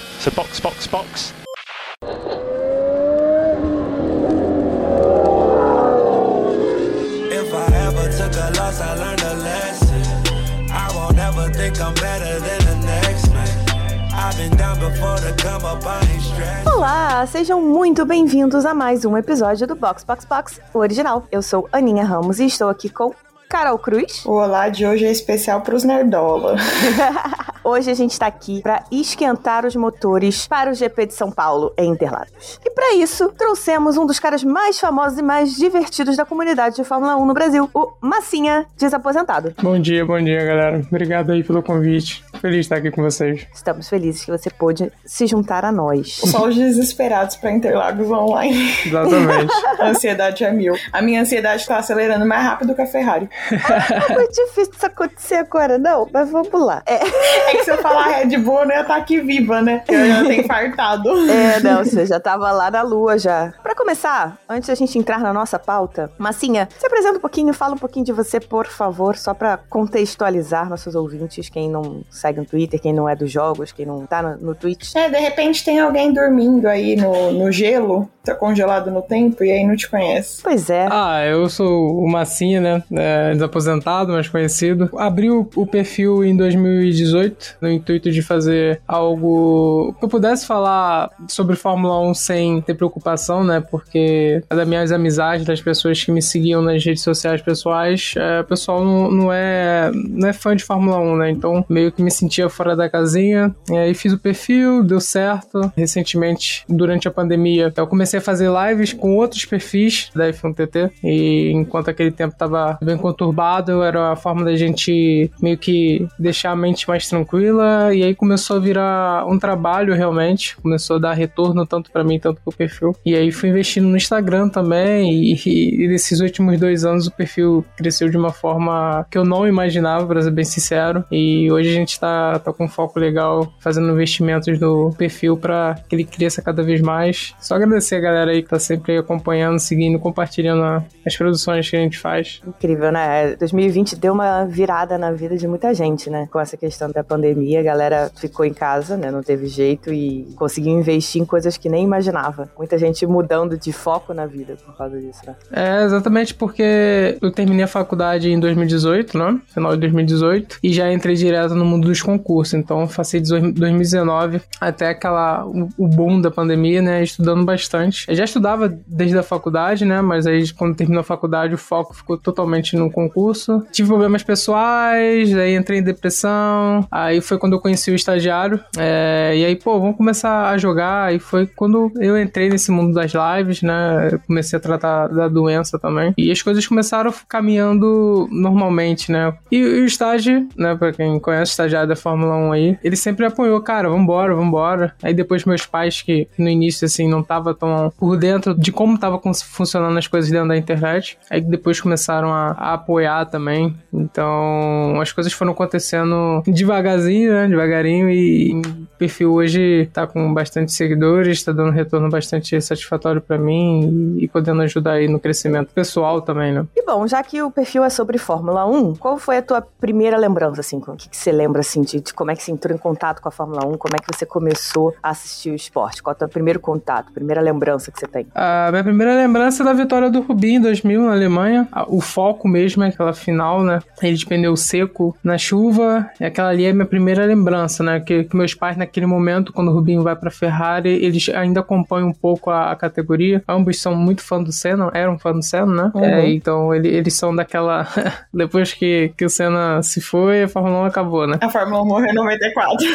So box, box, box. If I ever took a loss, I learned a lesson. I won't ever think I'm better than the next man. I've been down before to come up, I ain't stressed. Olá, sejam muito bem-vindos a mais um episódio do Box Box Box, o original. Eu sou Aninha Ramos e estou aqui com Carol Cruz. O Olá de hoje é especial pros Nerdola. Hoje a gente tá aqui para esquentar os motores para o GP de São Paulo em Interlagos. E para isso, trouxemos um dos caras mais famosos e mais divertidos da comunidade de Fórmula 1 no Brasil, o Massinha Desaposentado. Bom dia, bom dia, galera. Obrigado aí pelo convite. Feliz de estar aqui com vocês. Estamos felizes que você pôde se juntar a nós. Só os desesperados pra Interlagos online. Exatamente. A ansiedade é mil. A minha ansiedade tá acelerando mais rápido que a Ferrari. É muito difícil isso acontecer agora, não, mas vamos lá. É, É que se eu falar Red Bull, eu não ia estar aqui viva, né? Porque eu já tenho infartado. É, não, você já tava lá na lua já. Pra começar, antes da gente entrar na nossa pauta, Massinha, se apresenta um pouquinho, fala um pouquinho de você, por favor, só pra contextualizar nossos ouvintes, quem não segue no Twitter, quem não é dos jogos, quem não tá no, no Twitch. É, de repente tem alguém dormindo aí no, no gelo, tá congelado no tempo e aí não te conhece. Pois é. Ah, eu sou o Massinha, né? É, desaposentado, mais conhecido. Abri o, o perfil em 2018, no intuito de fazer algo que eu pudesse falar sobre Fórmula 1 sem ter preocupação, né? Porque das minhas amizades, das pessoas que me seguiam nas redes sociais pessoais, é, o pessoal não, não é, não é fã de Fórmula 1, né? Então meio que me sentia fora da casinha. E aí fiz o perfil, deu certo. Recentemente, durante a pandemia, eu comecei a fazer lives com outros perfis da F1TT. E enquanto aquele tempo tava bem conturbado, era a forma da gente meio que deixar a mente mais tranquila. E aí começou a virar um trabalho realmente. Começou a dar retorno tanto pra mim, tanto pro perfil. E aí fui investindo no Instagram também. E, e, e nesses últimos dois anos o perfil cresceu de uma forma que eu não imaginava, pra ser bem sincero. E hoje a gente tá, tá com um foco legal fazendo investimentos no perfil pra que ele cresça cada vez mais. Só agradecer a galera aí que tá sempre acompanhando, seguindo, compartilhando as produções que a gente faz. Incrível, né? 2020 deu uma virada na vida de muita gente, né? Com essa questão da pandemia, a galera ficou em casa, né? Não teve jeito e conseguiu investir em coisas que nem imaginava. Muita gente mudando de foco na vida por causa disso, né? É, exatamente porque eu terminei a faculdade em 2018, né? Final de 2018, e já entrei direto no mundo dos concursos. Então, eu passei de 2019 até aquela o, o boom da pandemia, né? Estudando bastante. Eu já estudava desde a faculdade, né? Mas aí, quando terminou a faculdade, o foco ficou totalmente no concurso. Tive problemas pessoais, aí entrei em depressão. Aí foi quando eu conheci o estagiário. É, e aí, pô, vamos começar a jogar. E foi quando eu entrei nesse mundo das lives, né? Eu comecei a tratar da doença também. E as coisas começaram caminhando normalmente, né? E, e o estágio, né? Pra quem conhece o estagiário da Fórmula 1 aí, ele sempre apoiou, cara, vambora, vambora. Aí depois meus pais, que no início, assim, não tava tão por dentro de como tava funcionando as coisas dentro da internet. Aí depois começaram a, a apoiar também. Então, as coisas foram acontecendo devagarzinho, né? Devagarinho. E o perfil hoje tá com bastante seguidores, tá dando retorno bastante satisfatório pra mim e, e podendo ajudar aí no crescimento pessoal também, né? E bom, já que o perfil é sobre Fórmula 1, qual foi a tua primeira lembrança, assim? O que, que você lembra, assim, de, de como é que você entrou em contato com a Fórmula 1? Como é que você começou a assistir o esporte? Qual é o teu primeiro contato, primeira lembrança que você tem? A minha primeira lembrança é da vitória do Rubinho em 2000 na Alemanha. O foco mesmo é aquela final, né? Ele de pneu seco na chuva. E aquela ali é a minha primeira lembrança, né? Que, que meus pais, naquele momento, quando o Rubinho vai pra Ferrari, eles ainda acompanham um pouco a, a categoria. Ambos são muito fã do Senna, eram fã do Senna, né? Uhum. É, então ele- eles são daquela. Depois que, que o Senna se foi, a Fórmula 1 acabou, né? A Fórmula 1 morreu em 94.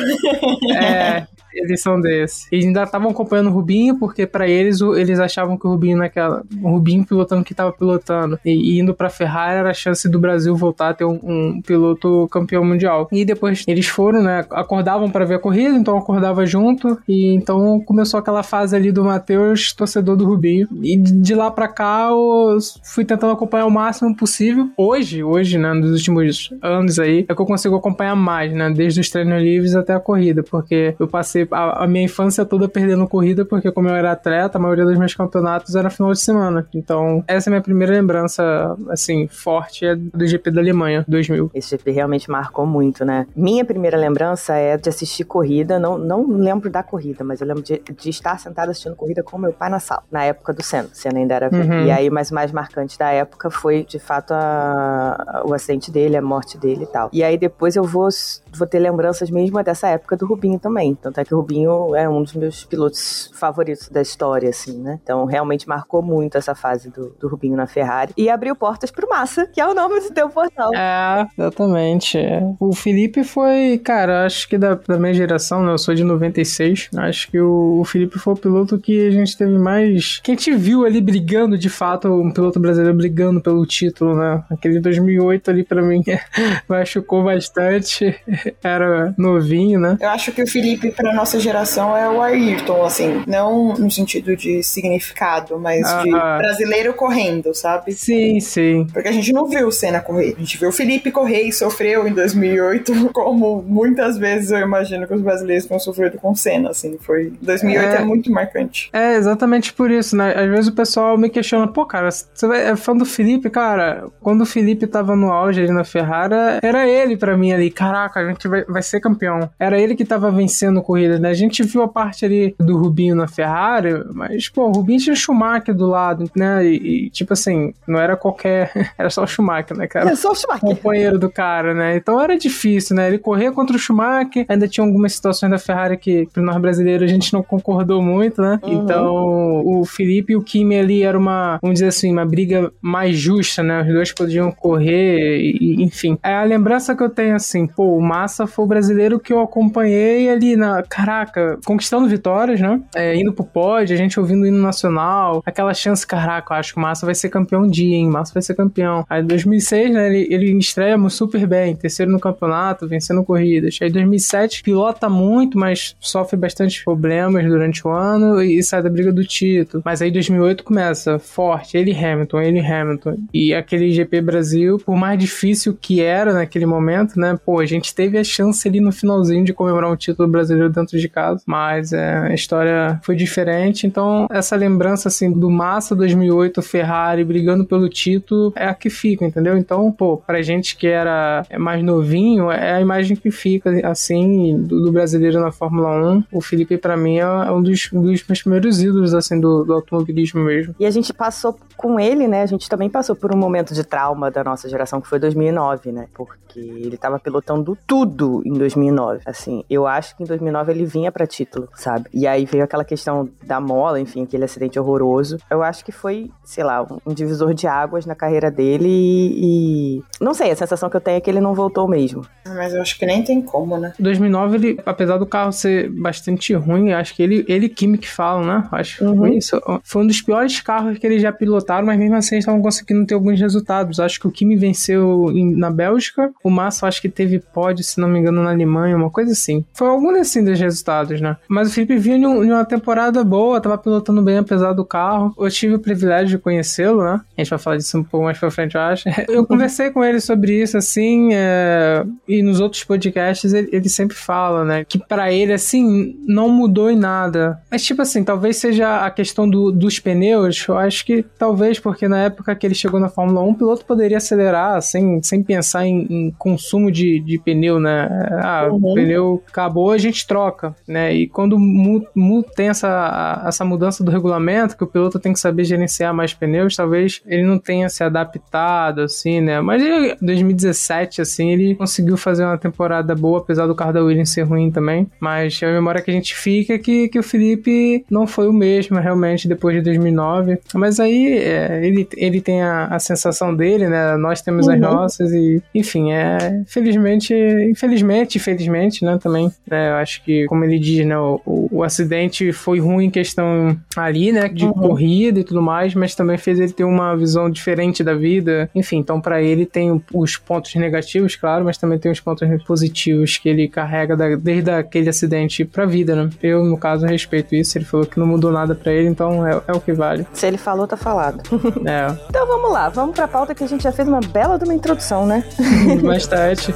É, eles são desses. Eles ainda estavam acompanhando o Rubinho, porque pra eles eles achavam que o Rubinho naquela. O Rubinho pilotando que tava pilotando e, e indo pra Ferrari era a chance do Brasil voltar a ter um, um piloto campeão mundial. E depois eles foram, né? Acordavam pra ver a corrida, então acordava junto. E então começou aquela fase ali do Matheus, torcedor do Rubinho. E de lá pra cá eu fui tentando acompanhar o máximo possível. Hoje, hoje, né, nos últimos anos aí, é que eu consigo acompanhar mais, né? Desde os treinos livres até a corrida, porque eu passei passei a, a, minha infância toda perdendo corrida, porque como eu era atleta, a maioria dos meus campeonatos era final de semana. Então, essa é a minha primeira lembrança, assim, forte é do GP da Alemanha, 2000. Esse GP realmente marcou muito, né? Minha primeira lembrança é de assistir corrida, não, não lembro da corrida, mas eu lembro de, de estar sentada assistindo corrida com meu pai na sala, na época do Senna. Senna ainda era uhum. E aí, mas mais marcante da época foi, de fato, a, o acidente dele, a morte dele e tal. E aí depois eu vou, vou ter lembranças mesmo dessa época do Rubinho também. Tanto é que o Rubinho é um dos meus pilotos favoritos da história, assim, né? Então realmente marcou muito essa fase do, do Rubinho na Ferrari. E abriu portas pro Massa, que é o nome do teu portal. É, exatamente. O Felipe foi, cara, acho que da, da minha geração, né? Eu sou de 96. Acho que o, o Felipe foi o piloto que a gente teve mais. Que a gente viu ali brigando, de fato, um piloto brasileiro brigando pelo título, né? Aquele 2008 ali pra mim machucou bastante. Era novinho, né? Eu acho que o Felipe, pra nossa geração, é o Ayrton, assim. Não no sentido de significado, mas ah, de brasileiro correndo, sabe? Sim, sim. Porque a gente não viu o Senna correr. A gente viu o Felipe correr e sofreu em 2008, como muitas vezes eu imagino que os brasileiros tenham sofrido com o Senna, assim. Foi... 2008 é, é muito marcante. É, exatamente por isso, né? Às vezes o pessoal me questiona, pô, cara, você é fã do Felipe? Cara, quando o Felipe tava no auge ali na Ferrari, era ele para mim ali. Caraca, a gente vai, vai ser campeão. Era ele que tava vencendo né? A gente viu a parte ali do Rubinho na Ferrari, mas, pô, o Rubinho tinha o Schumacher do lado, né? E, e, tipo assim, não era qualquer. era só o Schumacher, né, cara? É só o Schumacher. Companheiro do cara, né? Então era difícil, né? Ele corria contra o Schumacher, ainda tinha algumas situações da Ferrari que, pro nós brasileiros, a gente não concordou muito, né? Uhum. Então, o Felipe e o Kimi ali era uma, vamos dizer assim, uma briga mais justa, né? Os dois podiam correr, e, enfim. É a lembrança que eu tenho assim, pô, o Massa foi o brasileiro que eu acompanhei ali na, caraca, conquistando vitórias, né? É, indo pro pódio, a gente ouvindo o hino nacional, aquela chance, caraca, eu acho que o Massa vai ser campeão um dia, hein? Massa vai ser campeão. Aí 2006, né, ele, ele estreia super bem, terceiro no campeonato, vencendo corridas. Aí 2007, pilota muito, mas sofre bastante problemas durante o ano e sai da briga do título. Mas aí 2008 começa forte, ele Hamilton, ele Hamilton. E aquele GP Brasil, por mais difícil que era naquele momento, né? Pô, a gente teve a chance ali no finalzinho de comemorar um título brasileiro dentro de casa, mas é, a história foi diferente. Então, essa lembrança assim do Massa 2008, Ferrari brigando pelo título é a que fica, entendeu? Então, pô, pra gente que era mais novinho, é a imagem que fica assim do, do brasileiro na Fórmula 1. O Felipe, para mim, é um dos, dos meus primeiros ídolos assim do, do automobilismo mesmo. E a gente passou com ele, né? A gente também passou por um momento de trauma da nossa geração que foi 2009, né? Porque ele tava pilotando tudo em 2009. Assim, eu acho que em 2009 ele vinha para título, sabe? E aí veio aquela questão da mola, enfim, aquele acidente horroroso. Eu acho que foi, sei lá, um divisor de águas na carreira dele e, e... não sei, a sensação que eu tenho é que ele não voltou mesmo. Mas eu acho que nem tem como, né? 2009 ele, apesar do carro ser bastante ruim, acho que ele ele Kimi que falam, né? Acho que uhum. foi isso. Foi um dos piores carros que ele já pilotaram, mas mesmo assim eles estavam conseguindo ter alguns resultados. Acho que o Kimi venceu em, na Bélgica, o Massa acho que teve pódio, se não me engano, na Alemanha, uma coisa assim. Foi algum desses dos resultados, né? Mas o Felipe vinha de, uma temporada boa, tava pilotando bem apesar do carro. Eu tive o privilégio de conhecê-lo, né? A gente vai falar disso um pouco mais pra frente, eu acho. Eu conversei com ele sobre isso, assim, é... e nos outros podcasts ele, ele sempre fala, né? Que para ele, assim, não mudou em nada. Mas, tipo assim, talvez seja a questão do, dos pneus, eu acho que talvez porque na época que ele chegou na Fórmula 1, o piloto poderia acelerar sem, sem pensar em, em consumo de, de pneu, né? Ah, uhum. o pneu acabou, a gente troca, né? E quando mu, mu, tem essa, essa mudança do regulamento, que o piloto tem que saber gerenciar mais pneus, talvez ele não tenha se adaptado, assim, né? Mas em 2017, assim, ele conseguiu fazer uma temporada boa, apesar do carro da Williams ser ruim também. Mas a memória que a gente fica é que, que o Felipe não foi o mesmo, realmente, depois de 2009. Mas aí, é, ele, ele tem a, a sensação dele, né? Nós temos uhum. as nossas e, enfim, é, felizmente, infelizmente, felizmente, né, também, né, eu acho que, como ele diz, né, o, o, o acidente foi ruim em questão ali, né, de uhum. corrida e tudo mais, mas também fez ele ter uma visão diferente da vida, enfim, então para ele tem os pontos negativos, claro, mas também tem os pontos positivos que ele carrega da, desde aquele acidente pra vida, né, eu, no caso, respeito isso, ele falou que não mudou nada para ele, então é, é o que vale. Se ele falou, tá falado. É. Então vamos lá, vamos pra pauta que a gente já fez uma bela de uma introdução, né? Bastante.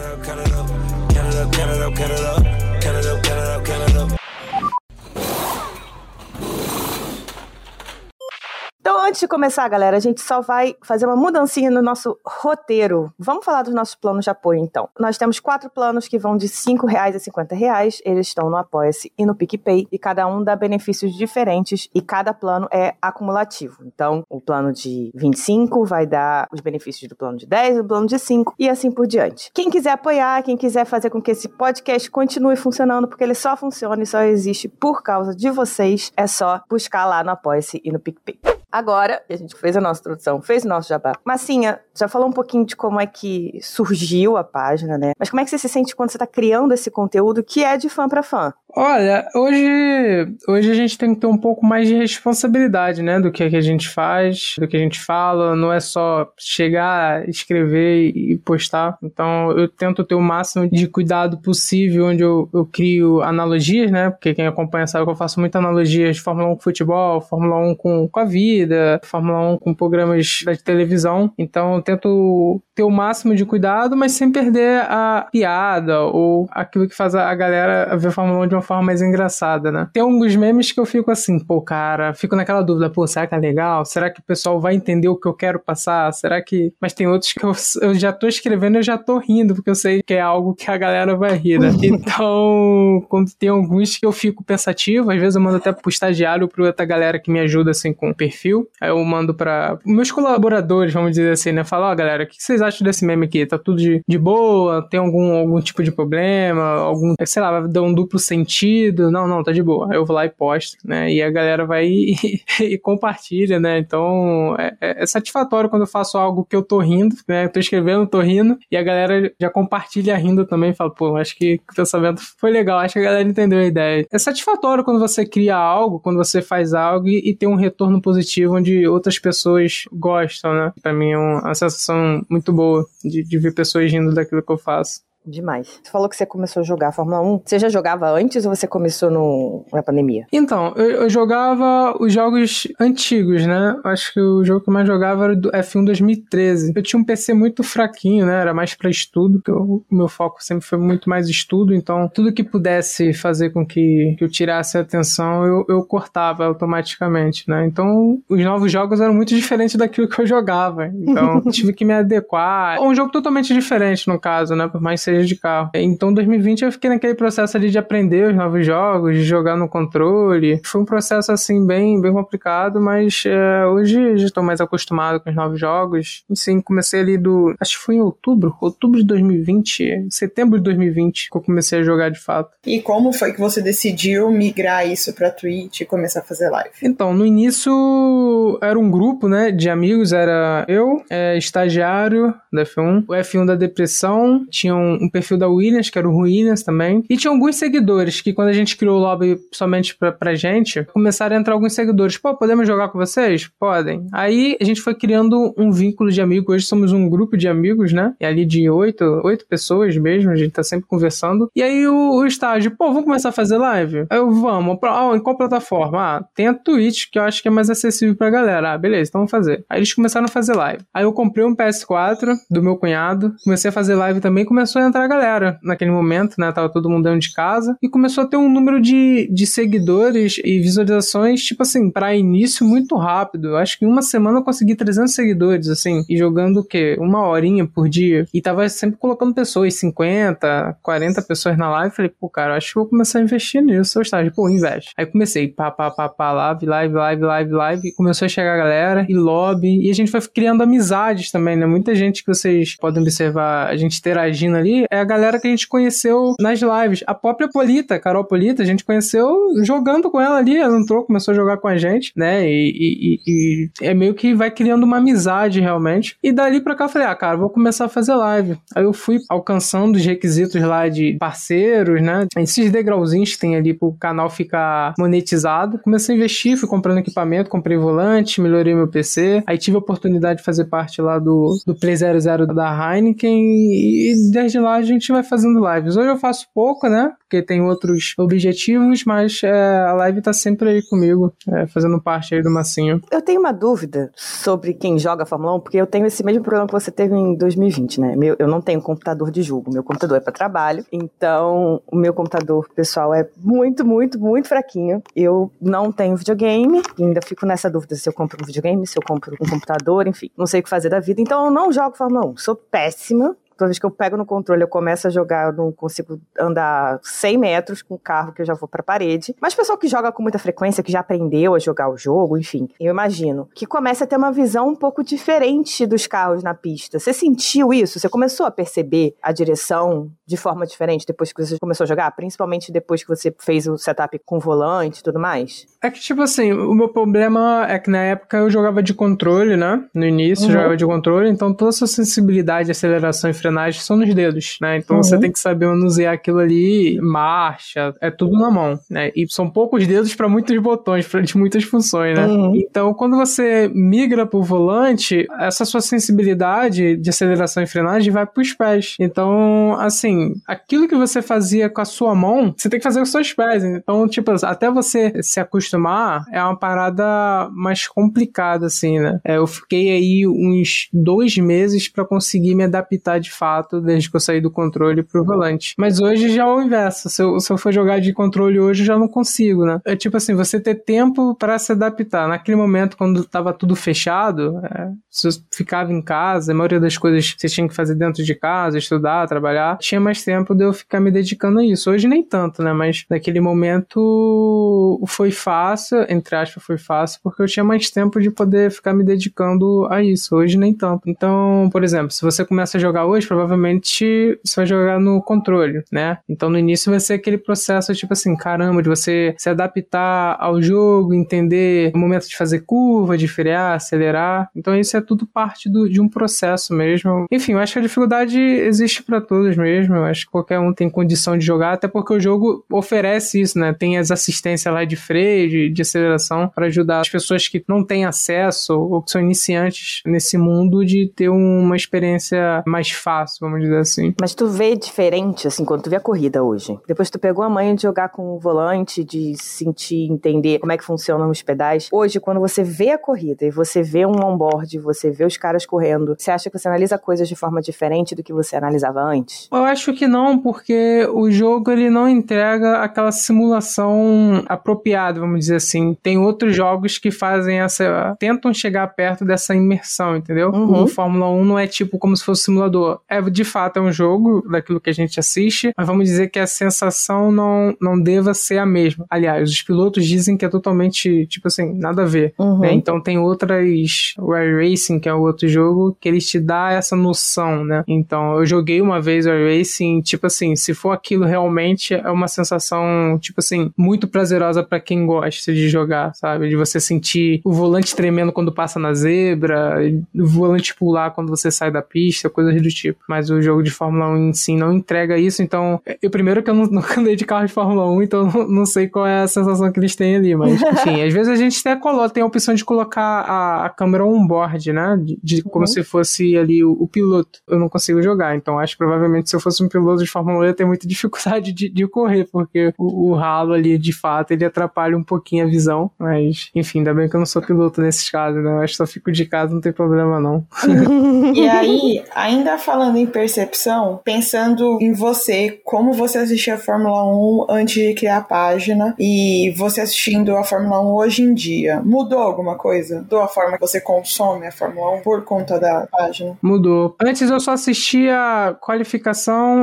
Antes de começar, galera, a gente só vai fazer uma mudancinha no nosso roteiro. Vamos falar dos nossos planos de apoio, então. Nós temos quatro planos que vão de R$ reais a 50 reais. Eles estão no Apoia-se e no PicPay. E cada um dá benefícios diferentes e cada plano é acumulativo. Então, o plano de 25 vai dar os benefícios do plano de 10, do plano de 5 e assim por diante. Quem quiser apoiar, quem quiser fazer com que esse podcast continue funcionando, porque ele só funciona e só existe por causa de vocês, é só buscar lá no Apoia-se e no PicPay. Agora, a gente fez a nossa introdução, fez o nosso jabá. Massinha, já falou um pouquinho de como é que surgiu a página, né? Mas como é que você se sente quando você está criando esse conteúdo que é de fã para fã? Olha, hoje, hoje a gente tem que ter um pouco mais de responsabilidade, né? Do que, é que a gente faz, do que a gente fala. Não é só chegar, escrever e postar. Então eu tento ter o máximo de cuidado possível, onde eu, eu crio analogias, né? Porque quem acompanha sabe que eu faço muita analogias de Fórmula 1 com futebol, Fórmula 1 com, com a vida, Fórmula 1 com programas da televisão. Então eu tento ter o máximo de cuidado, mas sem perder a piada ou aquilo que faz a galera ver Fórmula 1 de uma forma mais engraçada, né? Tem alguns memes que eu fico assim, pô, cara, fico naquela dúvida, pô, será que é legal? Será que o pessoal vai entender o que eu quero passar? Será que. Mas tem outros que eu, eu já tô escrevendo e eu já tô rindo, porque eu sei que é algo que a galera vai rir, né? Então, quando tem alguns que eu fico pensativo, às vezes eu mando até pro estagiário, pro outra galera que me ajuda, assim, com o perfil. Aí eu mando para meus colaboradores, vamos dizer assim, né? Falar, ó, oh, galera, o que vocês acham desse meme aqui? Tá tudo de, de boa? Tem algum, algum tipo de problema? Algum, sei lá, vai dar um duplo sentido? Não, não, tá de boa. Eu vou lá e posto, né? E a galera vai e, e compartilha, né? Então é, é, é, satisfatório quando eu faço algo que eu tô rindo, né? Eu tô escrevendo, tô rindo, e a galera já compartilha rindo também. Fala, pô, acho que o pensamento foi legal, acho que a galera entendeu a ideia. É satisfatório quando você cria algo, quando você faz algo e, e tem um retorno positivo onde outras pessoas gostam, né? Pra mim é uma sensação muito boa de, de ver pessoas rindo daquilo que eu faço. Demais. Você falou que você começou a jogar Fórmula 1. Você já jogava antes ou você começou no, na pandemia? Então, eu, eu jogava os jogos antigos, né? Acho que o jogo que eu mais jogava era do F1 2013. Eu tinha um PC muito fraquinho, né? Era mais para estudo, que o meu foco sempre foi muito mais estudo, então tudo que pudesse fazer com que, que eu tirasse a atenção, eu, eu cortava automaticamente, né? Então, os novos jogos eram muito diferentes daquilo que eu jogava. Então, tive que me adequar. Um jogo totalmente diferente, no caso, né? Por mais que de carro. Então, 2020 eu fiquei naquele processo ali de aprender os novos jogos, de jogar no controle. Foi um processo assim bem, bem complicado, mas é, hoje já estou mais acostumado com os novos jogos. E sim, comecei ali do. Acho que foi em outubro, outubro de 2020, setembro de 2020 que eu comecei a jogar de fato. E como foi que você decidiu migrar isso para Twitch e começar a fazer live? Então, no início era um grupo, né, de amigos, era eu, é, estagiário da F1, o F1 da depressão, tinha um, um, perfil da Williams, que era o Ruínas também, e tinha alguns seguidores que quando a gente criou o lobby somente pra, pra gente, começaram a entrar alguns seguidores, pô, podemos jogar com vocês? Podem. Aí a gente foi criando um vínculo de amigos, hoje somos um grupo de amigos, né, e ali de oito, oito pessoas mesmo, a gente tá sempre conversando, e aí o, o estágio, pô, vamos começar a fazer live? Aí eu, vamos, oh, em qual plataforma? Ah, tem a Twitch, que eu acho que é mais acessível pra galera. Ah, beleza, então vamos fazer. Aí eles começaram a fazer live. Aí eu comprei um PS4 do meu cunhado, comecei a fazer live também, começou a entrar a galera naquele momento, né? Tava todo mundo dentro de casa e começou a ter um número de, de seguidores e visualizações, tipo assim, para início muito rápido. Eu acho que em uma semana eu consegui 300 seguidores, assim, e jogando o quê? Uma horinha por dia. E tava sempre colocando pessoas, 50, 40 pessoas na live. Falei, pô, cara, acho que vou começar a investir nisso. Eu estava, pô, investe. Aí comecei, pá, pá, pá, pá, live, live, live, live, live. E começou a chegar a galera e lobby. E a gente foi criando amizades também, né? Muita gente que vocês podem observar a gente interagindo ali é a galera que a gente conheceu nas lives. A própria Polita, Carol Polita, a gente conheceu jogando com ela ali. Ela entrou, começou a jogar com a gente, né? E, e, e é meio que vai criando uma amizade realmente. E dali pra cá eu falei, ah, cara, vou começar a fazer live. Aí eu fui alcançando os requisitos lá de parceiros, né? Esses degrauzinhos que tem ali pro canal ficar monetizado. Comecei a investir, fui comprando equipamento, comprei volante, melhorei meu PC. Aí tive a oportunidade de fazer parte lá do, do Play 00 da Heineken e desde lá a gente vai fazendo lives. Hoje eu faço pouco, né? Porque tem outros objetivos, mas é, a live tá sempre aí comigo, é, fazendo parte aí do massinho. Eu tenho uma dúvida sobre quem joga Fórmula 1, porque eu tenho esse mesmo problema que você teve em 2020, né? Meu, eu não tenho computador de jogo, meu computador é para trabalho, então o meu computador pessoal é muito, muito, muito fraquinho. Eu não tenho videogame, ainda fico nessa dúvida se eu compro um videogame, se eu compro um computador, enfim, não sei o que fazer da vida. Então eu não jogo Fórmula 1, sou péssima toda vez que eu pego no controle, eu começo a jogar, eu não consigo andar 100 metros com o carro que eu já vou pra parede. Mas pessoal que joga com muita frequência, que já aprendeu a jogar o jogo, enfim, eu imagino, que começa a ter uma visão um pouco diferente dos carros na pista. Você sentiu isso? Você começou a perceber a direção de forma diferente depois que você começou a jogar? Principalmente depois que você fez o setup com volante e tudo mais? É que, tipo assim, o meu problema é que na época eu jogava de controle, né? No início, uhum. eu jogava de controle, então toda a sua sensibilidade, aceleração e frenagem são nos dedos, né? Então uhum. você tem que saber manusear aquilo ali, marcha, é tudo na mão, né? E são poucos dedos para muitos botões, para muitas funções, né? Uhum. Então quando você migra pro volante, essa sua sensibilidade de aceleração e frenagem vai pros pés. Então, assim, aquilo que você fazia com a sua mão, você tem que fazer com os seus pés. Então, tipo, até você se acostumar, é uma parada mais complicada, assim, né? É, eu fiquei aí uns dois meses para conseguir me adaptar de fato, desde que eu saí do controle pro volante. Mas hoje já é o inverso. Se eu, se eu for jogar de controle hoje, eu já não consigo, né? É tipo assim, você ter tempo para se adaptar. Naquele momento, quando tava tudo fechado, é, eu ficava em casa, a maioria das coisas você tinha que fazer dentro de casa, estudar, trabalhar, tinha mais tempo de eu ficar me dedicando a isso. Hoje nem tanto, né? Mas naquele momento foi fácil, entre aspas, foi fácil, porque eu tinha mais tempo de poder ficar me dedicando a isso. Hoje nem tanto. Então, por exemplo, se você começa a jogar hoje, provavelmente você vai jogar no controle, né? Então no início vai ser aquele processo tipo assim, caramba, de você se adaptar ao jogo, entender o momento de fazer curva, de frear, acelerar. Então isso é tudo parte do, de um processo mesmo. Enfim, eu acho que a dificuldade existe para todos mesmo. Eu acho que qualquer um tem condição de jogar, até porque o jogo oferece isso, né? Tem as assistências lá de freio, de, de aceleração, para ajudar as pessoas que não têm acesso ou que são iniciantes nesse mundo de ter uma experiência mais fácil, vamos dizer assim. Mas tu vê diferente, assim, quando tu vê a corrida hoje. Depois tu pegou a manha de jogar com o volante, de sentir, entender como é que funcionam os pedais. Hoje, quando você vê a corrida e você vê um onboard, você vê os caras correndo, você acha que você analisa coisas de forma diferente do que você analisava antes? Eu acho que não, porque o jogo ele não entrega aquela simulação apropriada, vamos dizer assim. Tem outros jogos que fazem essa. tentam chegar perto dessa imersão, entendeu? Uhum. O Fórmula 1 não é tipo como se fosse um simulador. É de fato é um jogo daquilo que a gente assiste, mas vamos dizer que a sensação não, não deva ser a mesma. Aliás, os pilotos dizem que é totalmente, tipo assim, nada a ver. Uhum. Né? Então tem outras. O Air Racing, que é o outro jogo, que ele te dá essa noção, né? Então eu joguei uma vez o Air Racing, tipo assim, se for aquilo realmente, é uma sensação, tipo assim, muito prazerosa para quem gosta de jogar, sabe? De você sentir o volante tremendo quando passa na zebra, o volante pular quando você sai da pista, coisas do tipo. Mas o jogo de Fórmula 1 em si não entrega isso, então, eu primeiro que eu não, nunca andei de carro de Fórmula 1, então não, não, sei qual é a sensação que eles têm ali, mas enfim, às vezes a gente até coloca, tem a opção de colocar a, a câmera on-board, né? De, de uhum. como se fosse ali o, o, piloto. Eu não consigo jogar, então acho que provavelmente se eu fosse um piloto de Fórmula 1 eu ia ter muita dificuldade de, de correr, porque o, o ralo ali, de fato, ele atrapalha um pouquinho a visão, mas enfim, ainda bem que eu não sou piloto nesses casos, né? Eu acho que só fico de casa, não tem problema não. e aí, ainda falando em percepção, pensando em você, como você assistia a Fórmula 1 antes de criar a página e você assistindo a Fórmula 1 hoje em dia, mudou alguma coisa? Mudou a forma que você consome a Fórmula 1 por conta da página? Mudou. Antes eu só assistia qualificação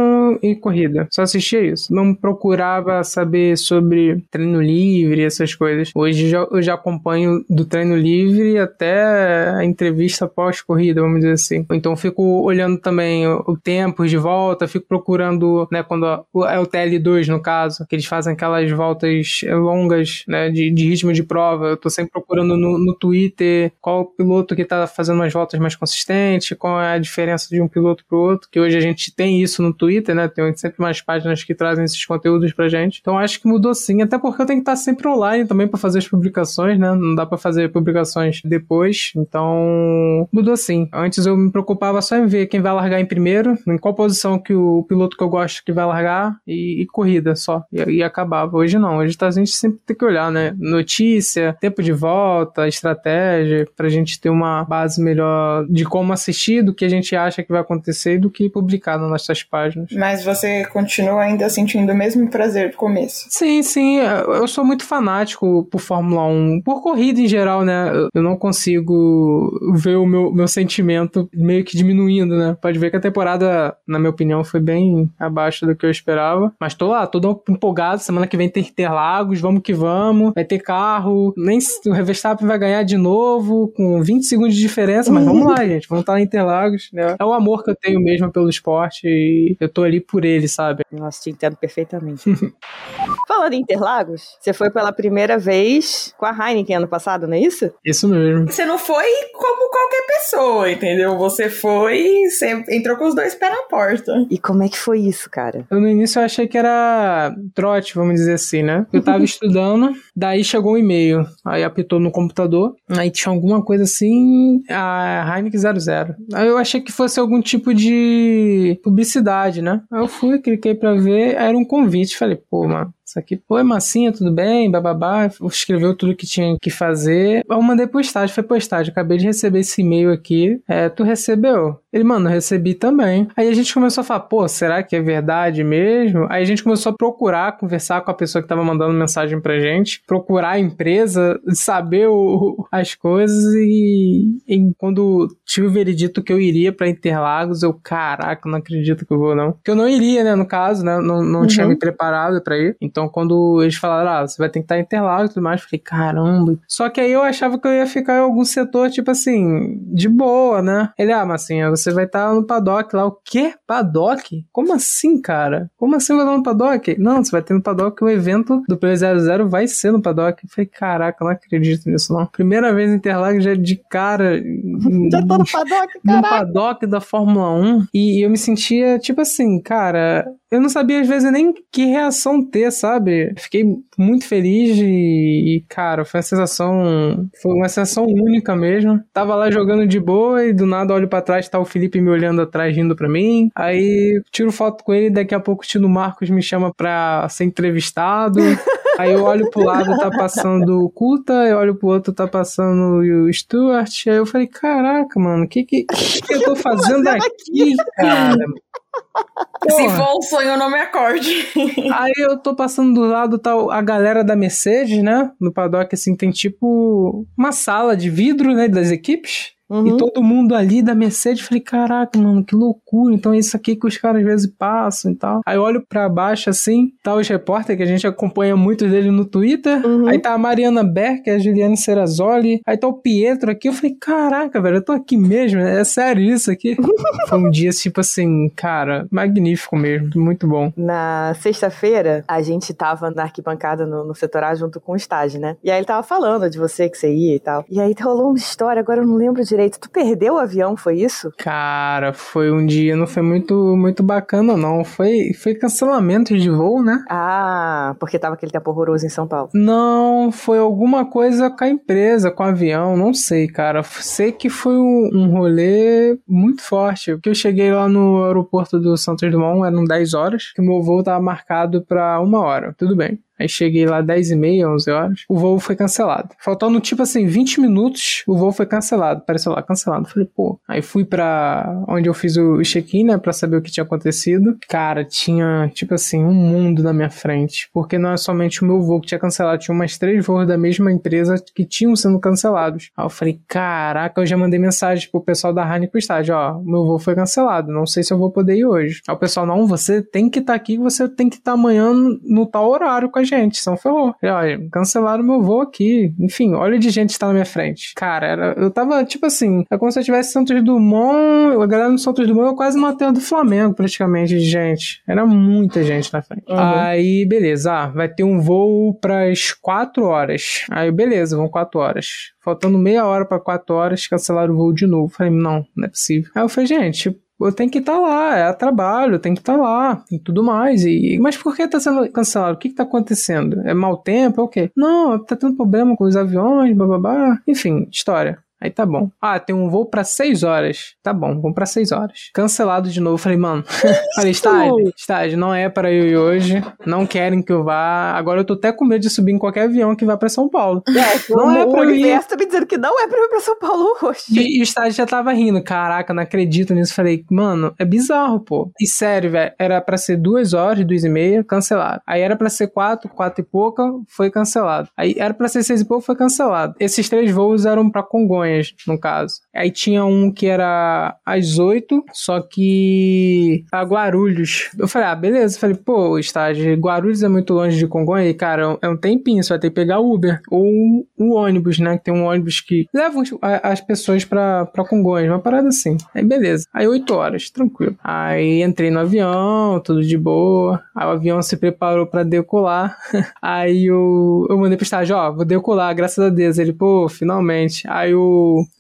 e corrida. Só assistia isso. Não procurava saber sobre treino livre, essas coisas. Hoje eu já acompanho do treino livre até a entrevista pós-corrida, vamos dizer assim. Então fico olhando também o tempo de volta, fico procurando, né, quando é o TL2 no caso, que eles fazem aquelas voltas longas, né, de, de ritmo de prova. Eu tô sempre procurando no, no Twitter qual o piloto que tá fazendo umas voltas mais consistentes, qual é a diferença de um piloto pro outro, que hoje a gente tem isso no Twitter, né, tem sempre mais páginas que trazem esses conteúdos pra gente. Então acho que mudou sim, até porque eu tenho que estar sempre online também para fazer as publicações, né, não dá para fazer publicações depois, então mudou sim. Antes eu me preocupava só em ver quem vai largar em primeiro, em qual posição que o piloto que eu gosto que vai largar e, e corrida só. E, e, acabava. Hoje não, hoje tá, a gente sempre tem que olhar, né? Notícia, tempo de volta, estratégia, pra gente ter uma base melhor de como assistir, do que a gente acha que vai acontecer e do que publicar nas nossas páginas. Mas você continua ainda sentindo o mesmo prazer do começo? Sim, sim. Eu sou muito fanático por Fórmula 1, por corrida em geral, né? Eu não consigo ver o meu, meu sentimento meio que diminuindo, né? Pode ver que a temporada, na minha opinião, foi bem abaixo do que eu esperava. Mas tô lá, todo empolgado. Semana que vem tem Interlagos, vamos que vamos. Vai ter carro. Nem o Verstappen vai ganhar de novo, com 20 segundos de diferença. Mas vamos lá, gente. Vamos estar em Interlagos, né? É o amor que eu tenho mesmo pelo esporte e eu tô ali por ele, sabe? Nossa, te entendo perfeitamente. Falando em Interlagos, você foi pela primeira vez com a Heineken ano passado, não é isso? Isso mesmo. Você não foi como qualquer pessoa, entendeu? Você foi, você entrou com os dois pés na porta. E como é que foi isso, cara? Eu no início eu achei que era trote, vamos dizer assim, né? Eu tava estudando, daí chegou um e-mail, aí apitou no computador, aí tinha alguma coisa assim, a Heineken 00. Aí eu achei que fosse algum tipo de publicidade, né? Aí eu fui, cliquei pra ver, era um convite, falei, pô, mano, isso aqui, pô, massinha, tudo bem, bababá, escreveu tudo que tinha que fazer. Eu mandei postagem, foi postagem, acabei de receber esse e-mail aqui. É, tu recebeu? Ele, mano, eu recebi também. Aí a gente começou a falar, pô, será que é verdade mesmo? Aí a gente começou a procurar, conversar com a pessoa que tava mandando mensagem pra gente, procurar a empresa, saber o, as coisas e, e, quando tive o veredito que eu iria pra Interlagos, eu, caraca, não acredito que eu vou não. Que eu não iria, né, no caso, né, não, não uhum. tinha me preparado pra ir. Então quando eles falaram, ah, você vai ter que estar em Interlagos e tudo mais, eu falei, caramba. Só que aí eu achava que eu ia ficar em algum setor, tipo assim, de boa, né? Ele, ah, mas assim, você vai estar no paddock lá. O quê? Paddock? Como assim, cara? Como assim vai estar no paddock? Não, você vai ter no paddock o evento do Play 00 vai ser no paddock. Eu falei, caraca, não acredito nisso não. Primeira vez em Interlagos já de cara. já tô no paddock, cara. No paddock da Fórmula 1. E eu me sentia, tipo assim, cara, eu não sabia às vezes nem que reação ter, sabe? Fiquei muito feliz e, e, cara, foi uma sensação, foi uma sensação única mesmo. Tava lá jogando de boa e do nada olho para trás, tá o Felipe me olhando atrás, rindo para mim. Aí tiro foto com ele, daqui a pouco o Tino Marcos me chama pra ser entrevistado. Aí eu olho pro lado, tá passando o Culta, eu olho pro outro, tá passando o Stuart. Aí eu falei, caraca, mano, o que, que, que eu tô fazendo aqui, cara? Se for um sonho, não me acorde. Aí eu tô passando do lado tá a galera da Mercedes, né? No paddock, assim, tem tipo uma sala de vidro, né? Das equipes. Uhum. E todo mundo ali da Mercedes, falei, caraca, mano, que loucura. Então é isso aqui que os caras às vezes passam e tal. Aí eu olho pra baixo assim, tá os repórteres, que a gente acompanha muitos deles no Twitter. Uhum. Aí tá a Mariana Berk, a Juliane Serrazoli. Aí tá o Pietro aqui. Eu falei, caraca, velho, eu tô aqui mesmo. É sério isso aqui? Foi um dia, tipo assim, cara, magnífico mesmo. Muito bom. Na sexta-feira, a gente tava na arquibancada no, no setor A junto com o estágio, né? E aí ele tava falando de você que você ia e tal. E aí rolou uma história, agora eu não lembro direito direito. Tu perdeu o avião, foi isso? Cara, foi um dia, não foi muito, muito bacana, não. Foi, foi cancelamento de voo, né? Ah, porque tava aquele tempo horroroso em São Paulo. Não, foi alguma coisa com a empresa, com o avião, não sei, cara. Sei que foi um, um rolê muito forte. Porque eu cheguei lá no aeroporto do Santos Dumont, eram 10 horas, que o meu voo tava marcado pra uma hora. Tudo bem. Aí cheguei lá 10 e meia, 11 horas. O voo foi cancelado. Faltando, tipo assim, 20 minutos, o voo foi cancelado. Apareceu lá, cancelado. Falei, pô. Aí fui pra onde eu fiz o check-in, né? Pra saber o que tinha acontecido. Cara, tinha, tipo assim, um mundo na minha frente. Porque não é somente o meu voo que tinha cancelado. Tinha umas três voos da mesma empresa que tinham sendo cancelados. Aí eu falei, caraca, eu já mandei mensagem pro pessoal da Heineken pro. Ó, meu voo foi cancelado. Não sei se eu vou poder ir hoje. Aí o pessoal, não, você tem que estar tá aqui. Você tem que estar tá amanhã no tal horário com a gente gente, São ferrou. E, olha, cancelaram meu voo aqui. Enfim, olha de gente que tá na minha frente. Cara, era, eu tava, tipo assim, é como se eu tivesse Santos Dumont, a galera no Santos Dumont, eu quase matei do Flamengo, praticamente, de gente. Era muita gente na frente. Uhum. Aí, beleza, ah, vai ter um voo pras 4 horas. Aí, beleza, vão 4 horas. Faltando meia hora para 4 horas, cancelaram o voo de novo. Falei, não, não é possível. Aí eu falei, gente, tenho que estar tá lá, é trabalho, tem que estar tá lá e tudo mais. E, mas por que está sendo cancelado? O que está acontecendo? É mau tempo? É o quê? Não, tá tendo problema com os aviões, bababá. Enfim, história. Aí tá bom. Ah, tem um voo pra 6 horas. Tá bom, vamos pra 6 horas. Cancelado de novo. Falei, mano, falei, estágio, estágio, não é para eu ir hoje. Não querem que eu vá. Agora eu tô até com medo de subir em qualquer avião que vá pra São Paulo. É, não é pra o universo tá me dizendo que não é pra ir pra São Paulo hoje. E, e o estágio já tava rindo. Caraca, não acredito nisso. Falei, mano, é bizarro, pô. E sério, velho, era pra ser duas horas, duas e meia, cancelado. Aí era pra ser quatro, quatro e pouca, foi cancelado. Aí era pra ser seis e pouco, foi cancelado. Esses três voos eram pra No caso. Aí tinha um que era às oito, só que a Guarulhos. Eu falei, ah, beleza. Eu falei, pô, estágio Guarulhos é muito longe de Congonhas. E, cara, é um tempinho, você vai ter que pegar Uber. Ou o ônibus, né? Que tem um ônibus que leva as pessoas pra, pra Congonhas, uma parada assim. Aí beleza. Aí oito horas, tranquilo. Aí entrei no avião, tudo de boa. Aí o avião se preparou para decolar. Aí eu, eu mandei pro estágio, ó, vou decolar, graças a Deus. Ele, pô, finalmente. Aí o,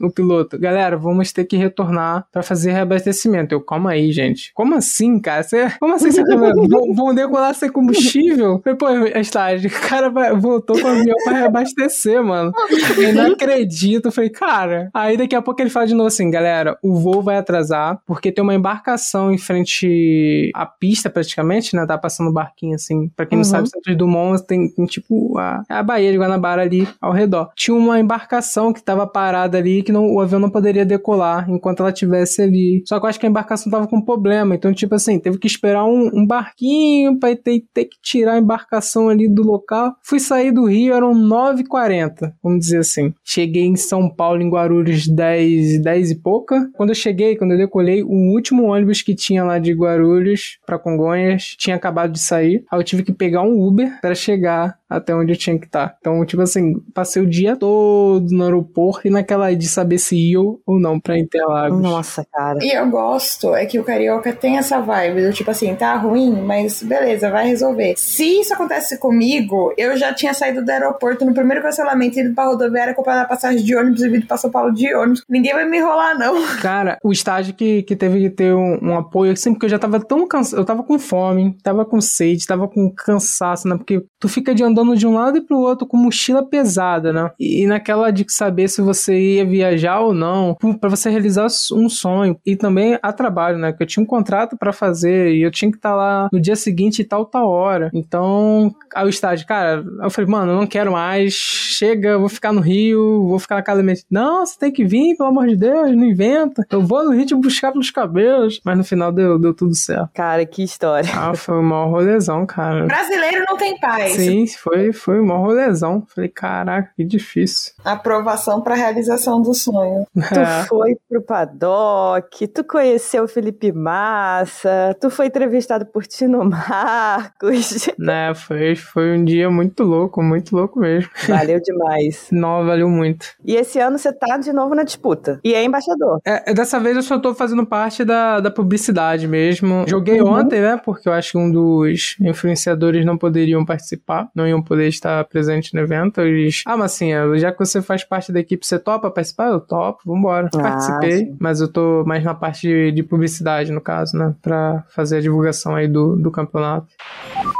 o piloto, galera, vamos ter que retornar para fazer reabastecimento. Eu, calma aí, gente. Como assim, cara? Você, como assim você vão, vão decolar sem combustível? Eu, pô, estágio, o cara vai, voltou com o avião pra reabastecer, mano. Eu não acredito. Eu falei, cara. Aí daqui a pouco ele fala de novo assim, galera, o voo vai atrasar porque tem uma embarcação em frente à pista, praticamente, né? Tá passando um barquinho assim. Pra quem não sabe, Santos Dumont tem, tem tipo a, a Baía de Guanabara ali ao redor. Tinha uma embarcação que tava parada ali que não, o avião não poderia decolar enquanto ela tivesse ali. Só que eu acho que a embarcação tava com problema. Então, tipo assim, teve que esperar um, um barquinho pra ter, ter que tirar a embarcação ali do local. Fui sair do Rio, eram 9h40, vamos dizer assim. Cheguei em São Paulo, em Guarulhos, 10, 10 e pouca. Quando eu cheguei, quando eu decolei, o último ônibus que tinha lá de Guarulhos para Congonhas tinha acabado de sair. Aí eu tive que pegar um Uber para chegar até onde eu tinha que estar. Tá. Então, tipo assim, passei o dia todo no aeroporto e naquela de saber se ia ou não pra Interlagos. Nossa, cara. E eu gosto, é que o Carioca tem essa vibe do tipo assim, tá ruim, mas beleza, vai resolver. Se isso acontece comigo, eu já tinha saído do aeroporto no primeiro cancelamento, ido pra rodoviária, comprando a passagem de ônibus e vindo pra São Paulo de ônibus. Ninguém vai me enrolar, não. Cara, o estágio que, que teve que ter um, um apoio, assim, porque eu já tava tão cansado, eu tava com fome, tava com sede, tava com cansaço, né? Porque tu fica de andando andando de um lado e pro outro com mochila pesada, né? E naquela de saber se você ia viajar ou não, para você realizar um sonho. E também a trabalho, né? Que eu tinha um contrato para fazer e eu tinha que estar tá lá no dia seguinte e tal, tal hora. Então, ao estágio, cara, eu falei, mano, eu não quero mais, chega, eu vou ficar no Rio, vou ficar na casa da minha. Não, você tem que vir, pelo amor de Deus, não inventa. Eu vou no Rio te buscar pelos cabelos. Mas no final deu, deu tudo certo. Cara, que história. Ah, foi um maior rolezão, cara. Brasileiro não tem paz. Sim, foi foi, foi uma rolezão. Falei, caraca, que difícil. Aprovação para realização do sonho. Tu é. foi pro Paddock, tu conheceu o Felipe Massa, tu foi entrevistado por Tino Marcos. Né, foi, foi um dia muito louco, muito louco mesmo. Valeu demais. Não, valeu muito. E esse ano você tá de novo na disputa. E é embaixador. É, dessa vez eu só tô fazendo parte da, da publicidade mesmo. Joguei uhum. ontem, né? Porque eu acho que um dos influenciadores não poderiam participar, não iam poder estar presente no evento, eles. Ah, mas assim, já que você faz parte da equipe, você topa participar? Eu topo, vambora. Ah, Participei, sim. mas eu tô mais na parte de, de, publicidade, no caso, né? Pra fazer a divulgação aí do, do campeonato.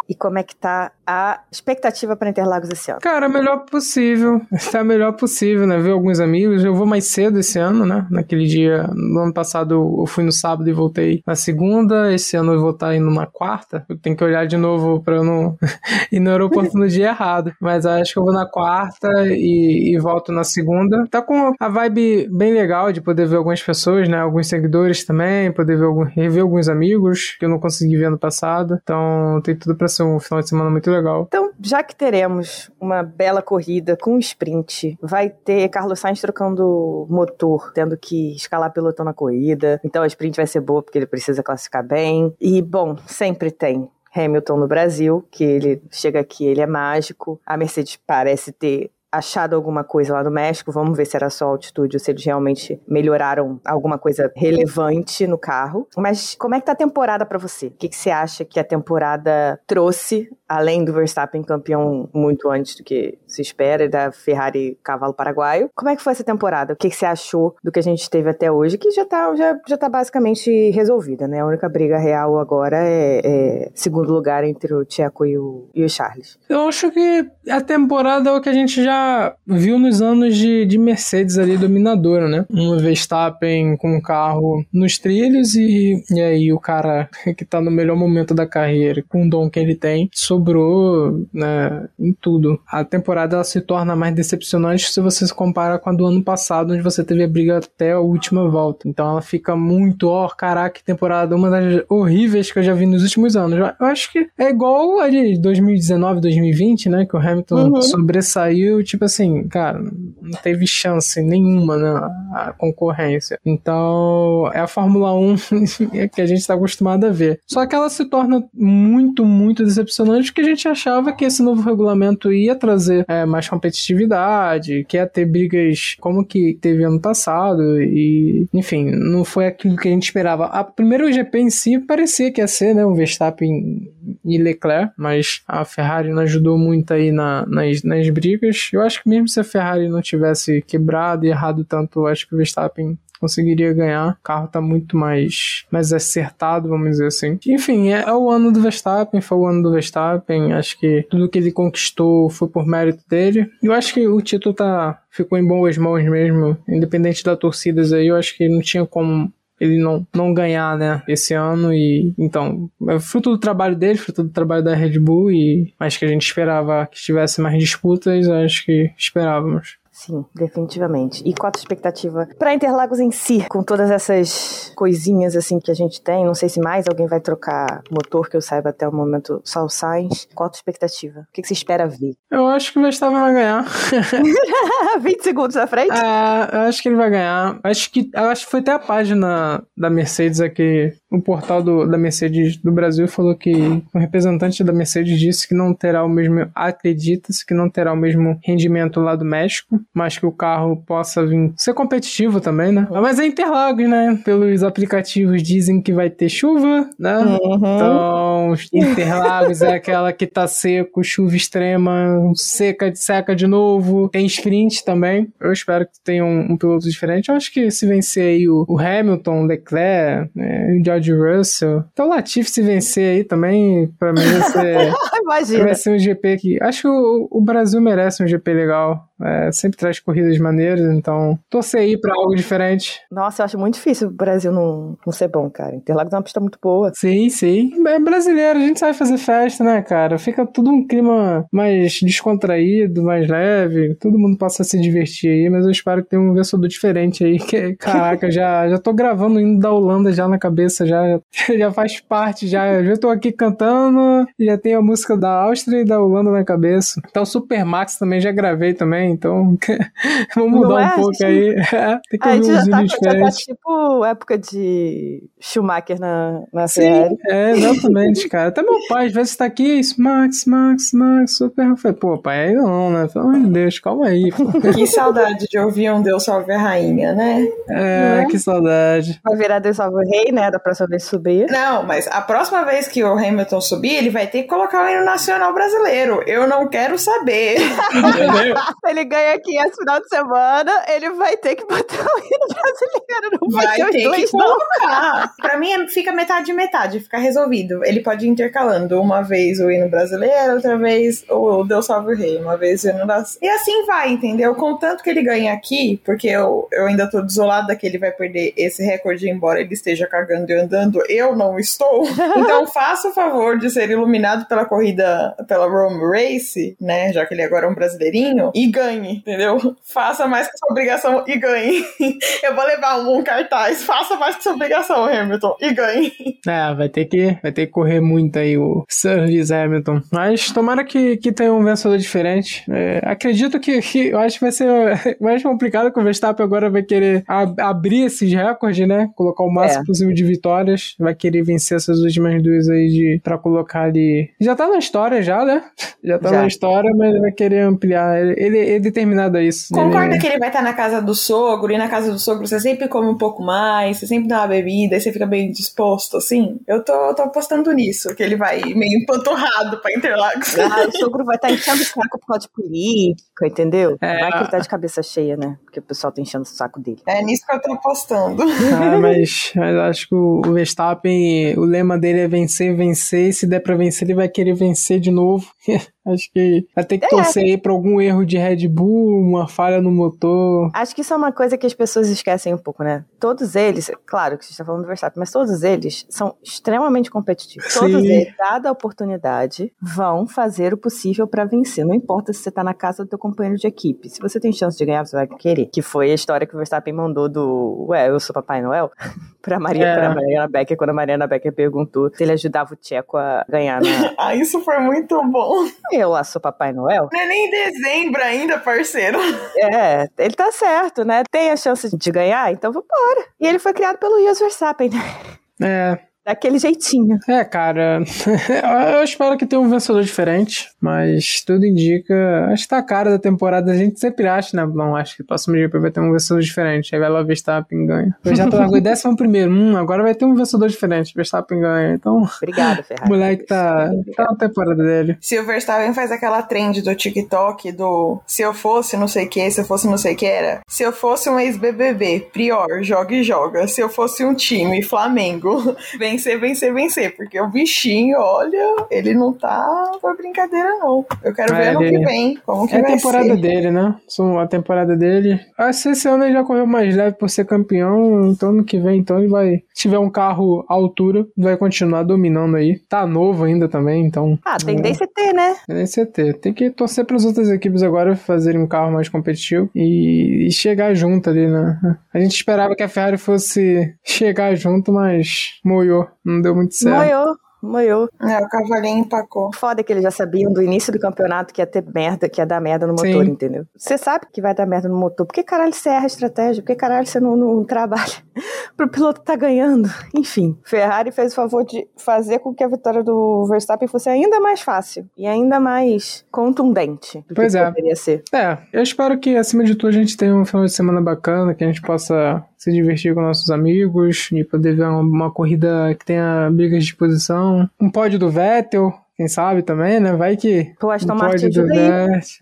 E como é que tá a expectativa para Interlagos esse ano? Cara, melhor possível. Está melhor possível, né? Ver alguns amigos. Eu vou mais cedo esse ano, né? Naquele dia, no ano passado eu fui no sábado e voltei na segunda. Esse ano eu vou estar indo na quarta. Eu tenho que olhar de novo para eu não ir no aeroporto no dia errado. Mas acho que eu vou na quarta e, e, volto na segunda. Tá com a vibe bem legal de poder ver algumas pessoas, né? Alguns seguidores também, poder ver algum, rever alguns amigos que eu não consegui ver ano passado. Então tem tudo para ser um final de semana muito legal. Então, já que teremos uma bela corrida com sprint, vai ter Carlos Sainz trocando motor, tendo que escalar pelotão na corrida. Então a sprint vai ser boa porque ele precisa classificar bem. E, bom, sempre tem Hamilton no Brasil, que ele chega aqui, ele é mágico. A Mercedes parece ter achado alguma coisa lá no México. Vamos ver se era só altitude ou se eles realmente melhoraram alguma coisa relevante no carro. Mas como é que tá a temporada para você? O que, que você acha que a temporada trouxe além do Verstappen campeão muito antes do que se espera, da Ferrari cavalo paraguaio. Como é que foi essa temporada? O que, você achou do que a gente teve até hoje? Que já tá, já, já tá basicamente resolvida, né? A única briga real agora é, é segundo lugar entre o Tcheco e o, e o Charles. Eu acho que a temporada é o que a gente já viu nos anos de, de Mercedes ali dominadora, né? Um Verstappen com o carro nos trilhos e, e aí o cara que tá no melhor momento da carreira, com o dom que ele tem, sobrou né, em tudo. A temporada ela se torna mais decepcionante se você se compara com a do ano passado, onde você teve a briga até a última volta. Então ela fica muito, ó, oh, caraca, temporada, uma das horríveis que eu já vi nos últimos anos. Eu acho que é igual a de 2019, 2020, né? Que o Hamilton uhum. sobressaiu, tipo assim, cara, não teve chance nenhuma na né, concorrência. Então, é a Fórmula 1 que a gente está acostumado a ver. Só que ela se torna muito, muito decepcionante porque a gente achava que esse novo regulamento ia trazer é, mais competitividade, que ia ter brigas como que teve ano passado e, enfim, não foi aquilo que a gente esperava. A primeiro GP em si parecia que ia ser, né, o Verstappen e Leclerc, mas a Ferrari não ajudou muito aí na, nas, nas brigas. Eu acho que mesmo se a Ferrari não tivesse quebrado e errado tanto, acho que o Verstappen conseguiria ganhar. O carro tá muito mais, mais acertado, vamos dizer assim. Enfim, é, é, o ano do Verstappen, foi o ano do Verstappen. Acho que tudo que ele conquistou foi por mérito dele. E eu acho que o título tá, ficou em boas mãos mesmo, independente das torcidas aí. Eu acho que não tinha como ele não, não ganhar, né, esse ano e então, é fruto do trabalho dele, fruto do trabalho da Red Bull e acho que a gente esperava que tivesse mais disputas, acho que esperávamos. Sim, definitivamente. E qual a tua expectativa para Interlagos em si, com todas essas coisinhas assim que a gente tem? Não sei se mais alguém vai trocar motor, que eu saiba até o momento, só o Sainz. Qual a tua expectativa? O que, que você espera ver? Eu acho que o Verstappen vai ganhar. 20 segundos à frente? É, eu acho que ele vai ganhar. Acho que, acho que foi até a página da Mercedes aqui, o portal do, da Mercedes do Brasil falou que o representante da Mercedes disse que não terá o mesmo, acredita-se que não terá o mesmo rendimento lá do México mas que o carro possa vir ser competitivo também, né? Mas é Interlagos, né? Pelos aplicativos dizem que vai ter chuva, né? Uhum. Então, Interlagos é aquela que tá seco, chuva extrema, seca, seca de novo. Tem sprint também. Eu espero que tenha um, um piloto diferente. Eu acho que se vencer aí o, o Hamilton, Leclerc, né? o George Russell, então o Latifi se vencer aí também, pra mim vai ser, vai ser um GP que... Acho que o, o Brasil merece um GP legal. É, sempre traz corridas maneiras, então torcer aí pra algo diferente. Nossa, eu acho muito difícil o Brasil não, não ser bom, cara. Interlagos é uma pista muito boa. Sim, sim. É brasileiro, a gente sabe fazer festa, né, cara? Fica tudo um clima mais descontraído, mais leve, todo mundo possa se divertir aí, mas eu espero que tenha um vencedor diferente aí, que, caraca, já, já tô gravando indo da Holanda já na cabeça, já, já faz parte, já, já tô aqui cantando, já tenho a música da Áustria e da Holanda na cabeça. Então, Super Max também já gravei também, então vamos mudar é? um pouco aí. Tem que ouvir uns vídeos diferentes. Já tá tipo época de Schumacher na, na Sim, série. É, exatamente, cara. Até meu pai às vezes tá aqui, Max, Max, Max, super. Eu falei, pô, pai, aí não, né? Pelo amor de Deus, calma aí. Pô. Que saudade de ouvir um Deus Salve a Rainha, né? É, é, que saudade. Vai virar Deus Salve o Rei, né? Da próxima vez subir. Não, mas a próxima vez que o Hamilton subir, ele vai ter que colocar o hino nacional brasileiro. Eu não quero saber. Entendeu? ele ganha aqui esse final de semana, ele vai ter que botar o hino brasileiro. Não vai, vai ter que colocar. pra mim, fica metade de metade, fica resolvido. Ele pode ir intercalando uma vez o hino brasileiro, outra vez o Deus Salve o Rei, uma vez o hino das... E assim vai, entendeu? Contanto que ele ganha aqui, porque eu, eu ainda tô desolada que ele vai perder esse recorde, embora ele esteja carregando e andando, eu não estou. Então faça o favor de ser iluminado pela corrida, pela Rome Race, né? Já que ele agora é um brasileirinho, e ganhe, entendeu? Faça mais que sua obrigação e ganhe. Eu vou levar um cartaz. Faça mais que sua obrigação, Hamilton, e ganhe. É, vai ter que, vai ter que correr muito aí o Sir Lewis Hamilton. Mas tomara que, que tenha um vencedor diferente. É, acredito que, que, eu acho que vai ser mais complicado que o Verstappen agora vai querer ab abrir esses recordes, né? Colocar o máximo é. possível de vitórias. Vai querer vencer essas últimas duas aí de, pra colocar ali. Já tá na história, já, né? Já tá já. na história, mas vai querer ampliar. Ele, é determinado a isso. Concorda que ele vai estar na casa do sogro, e na casa do sogro você sempre come um pouco mais, você sempre dá uma bebida, e você fica bem disposto, assim? Eu tô, tô apostando nisso, que ele vai meio empanturrado pra Interlagos. Ah, o sogro vai estar enchendo o saco por causa de política, entendeu? É. Vai que ele tá de cabeça cheia, né? Porque o pessoal tá enchendo o saco dele. É nisso que eu tô apostando. Ah, mas, mas acho que o o Verstappen, o lema dele é vencer, vencer, e se der pra vencer, ele vai querer vencer de novo. Acho que vai ter que É. torcer aí pra algum erro de Red Bull, uma falha no motor. Acho que isso é uma coisa que as pessoas esquecem um pouco, né? Todos eles, claro que você está falando do Verstappen, mas todos eles são extremamente competitivos. Sim. Todos eles, dada a oportunidade, vão fazer o possível pra vencer. Não importa se você tá na casa do teu companheiro de equipe. Se você tem chance de ganhar, você vai querer. Que foi a história que o Verstappen mandou do Ué, eu sou Papai Noel pra Maria, É. pra Mariana Becker, quando a Mariana Becker perguntou se ele ajudava o Tcheco a ganhar ah, isso foi muito bom. Eu lá sou Papai Noel. Não é nem dezembro ainda, parceiro. É, ele tá certo, né? Tem a chance de ganhar, então vambora. E ele foi criado pelo Jos Verstappen, né? É, Daquele jeitinho. é, cara. eu espero que tenha um vencedor diferente, mas tudo indica. Acho que tá a cara da temporada. A gente sempre acha, né? Não, acho que o próximo GP vai ter um vencedor diferente. Aí vai lá o Verstappen ganha. O Verstappen largou em décimo primeiro. Hum, agora vai ter um vencedor diferente. Verstappen ganha. Então, Obrigada, o Ferrari. moleque tá, tá na temporada dele. Se o Verstappen faz aquela trend do TikTok do se eu fosse não sei o que, se eu fosse não sei o que era. Se eu fosse um ex-BBB, Prior, joga e joga. Se eu fosse um time, Flamengo, vencer, vencer, vencer. Porque o bichinho, olha, ele não tá por brincadeira, não. Eu quero É, ver ano ele- que vem como que É a temporada ser. dele, né? A temporada dele. Acho que esse ano ele já correu mais leve por ser campeão. Então ano que vem, então ele vai. Se tiver um carro à altura, vai continuar dominando aí. Tá novo ainda também, então. Ah, tendência é ter, né? É nesse CT. Tem que torcer para as outras equipes agora fazerem um carro mais competitivo e, e chegar junto ali, né? A gente esperava que a Ferrari fosse chegar junto, mas moiou. Não deu muito certo. Moiou, moiou. É, o cavalinho empacou. Foda que eles já sabiam do início do campeonato que ia ter merda, que ia dar merda no motor, Sim. entendeu? Você sabe que vai dar merda no motor. Por que caralho você erra a estratégia? Por que caralho você não, não trabalha pro piloto tá ganhando? Enfim, Ferrari fez o favor de fazer com que a vitória do Verstappen fosse ainda mais fácil e ainda mais contundente do Pois que é. poderia ser. É, eu espero que acima de tudo a gente tenha um final de semana bacana, que a gente possa se divertir com nossos amigos e poder ver uma, corrida que tenha brigas de posição. Um pódio do Vettel, quem sabe também, né? Vai que Pô, Aston um Martin do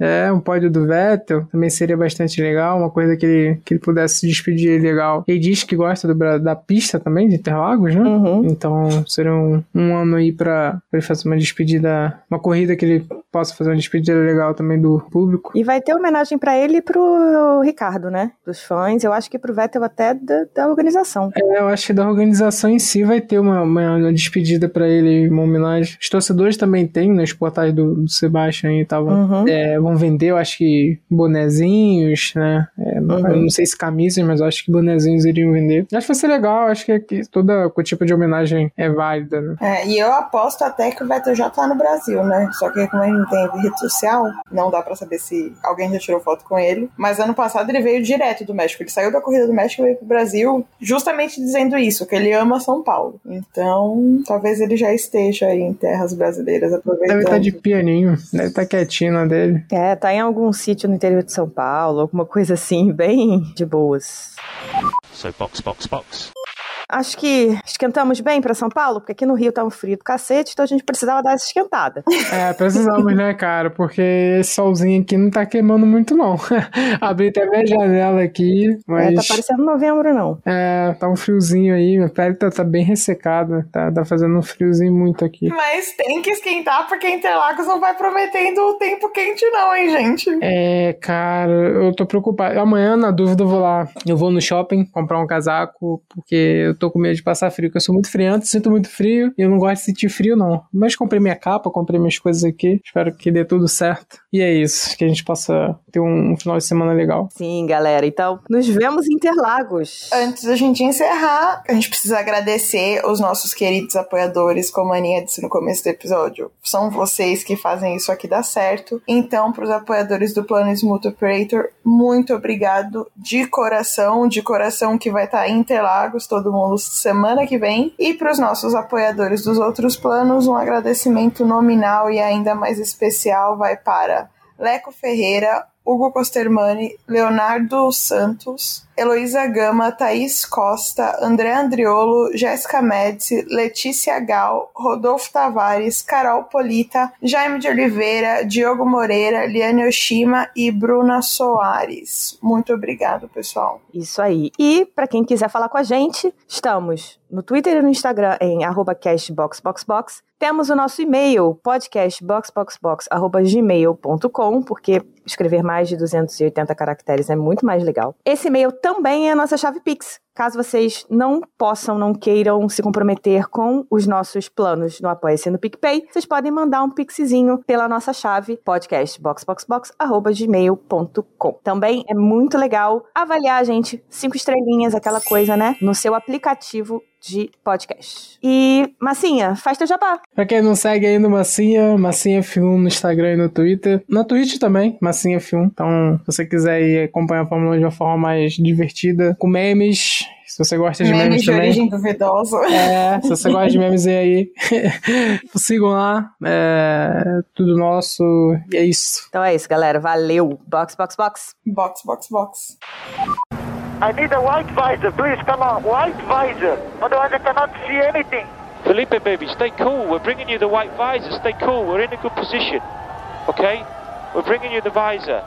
é, um pódio do Vettel também seria bastante legal, uma coisa que ele, que ele pudesse se despedir legal. Ele diz que gosta do da pista também, de Interlagos, né? Uhum. Então seria um, um ano aí pra, pra ele fazer uma despedida, uma corrida que ele possa fazer uma despedida legal também do público. E vai ter homenagem pra ele e pro Ricardo, né? Dos fãs. Eu acho que pro Vettel até da, da organização. É, eu acho que da organização em si vai ter uma, uma, uma despedida pra ele, uma homenagem. Os torcedores também têm, nos portais do, do Sebastian e tava, Uhum. é, vão vender, eu acho que bonezinhos, né? É, eu Não sei se camisas, mas eu acho que bonezinhos iriam vender. Acho que vai ser legal, acho que, que toda o tipo de homenagem é válida, né? É, e eu aposto até que o Vettel já tá no Brasil, né? Só que como ele não tem rede social, não dá pra saber se alguém já tirou foto com ele. Mas ano passado ele veio direto do México. Ele saiu da corrida do México e veio pro Brasil justamente dizendo isso, que ele ama São Paulo. Então, talvez ele já esteja aí em terras brasileiras aproveitando. Deve estar de pianinho, deve estar quietinho na dele. É, tá em algum sítio no interior de São Paulo, alguma coisa assim, bem de boas. So box, box, box. Acho que esquentamos bem pra São Paulo, porque aqui no Rio tá um frio do cacete, então a gente precisava dar essa esquentada. É, precisamos, né, cara? Porque esse solzinho aqui não tá queimando muito, não. Abri até minha janela aqui, É, mas. tá parecendo novembro, não. É, tá um friozinho aí, minha pele tá, tá bem ressecada, tá, tá fazendo um friozinho muito aqui. Mas tem que esquentar porque Interlagos não vai prometendo o tempo quente, não, hein, gente? É, cara, eu tô preocupado. Amanhã, na dúvida, eu vou lá. Eu vou no shopping comprar um casaco, porque eu tô com medo de passar frio, porque eu sou muito friento, sinto muito frio e eu não gosto de sentir frio, não. Mas comprei minha capa, comprei minhas coisas aqui. Espero que dê tudo certo. E é isso, que a gente possa ter um, um final de semana legal. Sim, galera. Então, nos vemos em Interlagos. Antes da gente encerrar, a gente precisa agradecer os nossos queridos apoiadores, como a Aninha disse no começo do episódio. São vocês que fazem isso aqui dar certo. Então, para os apoiadores do Plano Smooth Operator, muito obrigado de coração, de coração que vai estar em Interlagos, todo mundo semana que vem. E para os nossos apoiadores dos outros planos, um agradecimento nominal e ainda mais especial vai para Leco Ferreira, Hugo Costermani, Leonardo Santos, Heloísa Gama, Thaís Costa, André Andriolo, Jéssica Médici, Letícia Gal, Rodolfo Tavares, Carol Polita, Jaime de Oliveira, Diogo Moreira, Liane Oshima e Bruna Soares. Muito obrigado, pessoal. Isso aí. E para quem quiser falar com a gente, estamos no Twitter e no Instagram em cashboxboxbox. Temos o nosso e-mail, podcastboxboxbox.gmail.com, porque escrever mais de 280 caracteres é muito mais legal. Esse e-mail também é a nossa chave Pix. Caso vocês não possam, não queiram se comprometer com os nossos planos no Apoia-se no PicPay, vocês podem mandar um pixzinho pela nossa chave podcastboxboxbox.gmail.com. Também é muito legal avaliar gente, cinco estrelinhas, aquela coisa, né? No seu aplicativo de podcast. E, Massinha, faz teu jabá. Pra quem não segue ainda Massinha, Massinha F1 no Instagram e no Twitter. Na Twitch também, Massinha F1. Então, se você quiser ir acompanhar a Fórmula 1 de uma forma mais divertida, com memes, se você gosta de memes, memes de também. origem duvidosa. É, se você gosta de memes aí, sigam lá. É tudo nosso. E é isso. Então é isso, galera. Valeu. Box, box, box. Box, box, box. I need a white visor, please come on, white visor. Otherwise I cannot see anything. Felipe, baby, stay cool. We're bringing you the white visor. Stay cool. We're in a good position. Okay? We're bringing you the visor.